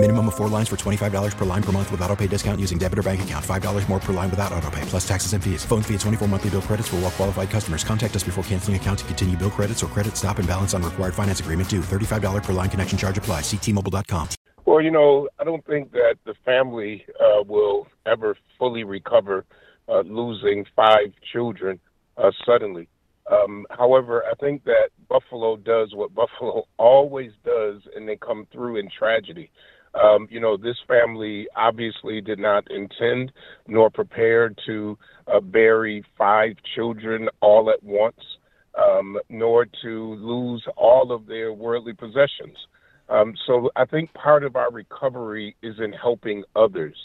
Minimum of four lines for $25 per line per month with auto pay discount using debit or bank account. $5 more per line without auto pay, plus taxes and fees. Phone fee at 24 monthly bill credits for all well qualified customers. Contact us before canceling account to continue bill credits or credit stop and balance on required finance agreement due. $35 per line connection charge apply. Ctmobile.com. Well, you know, I don't think that the family uh, will ever fully recover uh, losing five children uh, suddenly. Um, however, I think that Buffalo does what Buffalo always does, and they come through in tragedy. Um, you know, this family obviously did not intend nor prepare to uh, bury five children all at once, um, nor to lose all of their worldly possessions. Um, so I think part of our recovery is in helping others.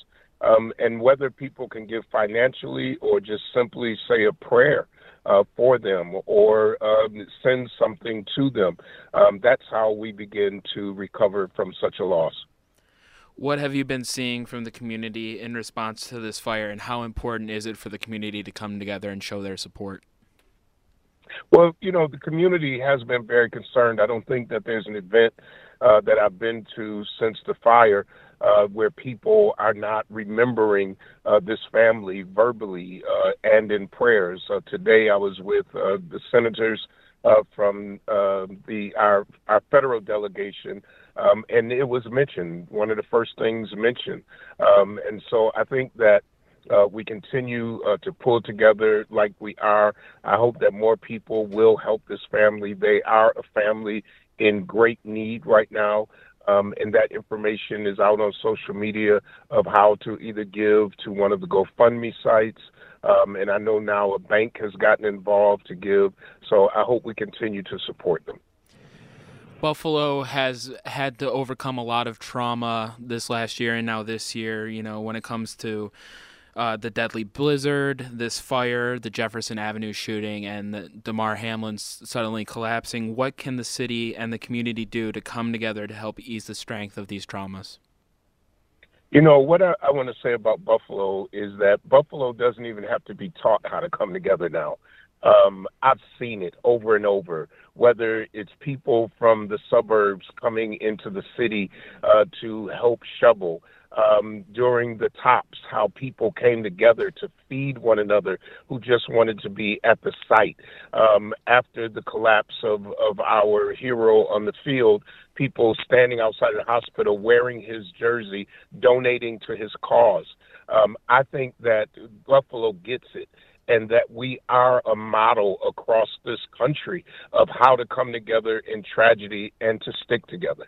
Um, and whether people can give financially or just simply say a prayer uh, for them or um, send something to them, um, that's how we begin to recover from such a loss. What have you been seeing from the community in response to this fire, and how important is it for the community to come together and show their support? Well, you know, the community has been very concerned. I don't think that there's an event uh, that I've been to since the fire uh, where people are not remembering uh, this family verbally uh, and in prayers. Uh, today, I was with uh, the senators from uh, the our our federal delegation, um, and it was mentioned one of the first things mentioned, um, and so I think that uh, we continue uh, to pull together like we are. I hope that more people will help this family. They are a family in great need right now. Um, and that information is out on social media of how to either give to one of the GoFundMe sites. Um, and I know now a bank has gotten involved to give. So I hope we continue to support them. Buffalo has had to overcome a lot of trauma this last year and now this year, you know, when it comes to uh, the deadly blizzard, this fire, the Jefferson Avenue shooting, and the Damar Hamlin suddenly collapsing. What can the city and the community do to come together to help ease the strength of these traumas? You know, what I, I want to say about Buffalo is that Buffalo doesn't even have to be taught how to come together now. Um, I've seen it over and over, whether it's people from the suburbs coming into the city uh, to help shovel, um, during the tops, how people came together to feed one another who just wanted to be at the site. Um, after the collapse of, of our hero on the field, people standing outside the hospital wearing his jersey, donating to his cause. Um, I think that Buffalo gets it and that we are a model across this country of how to come together in tragedy and to stick together.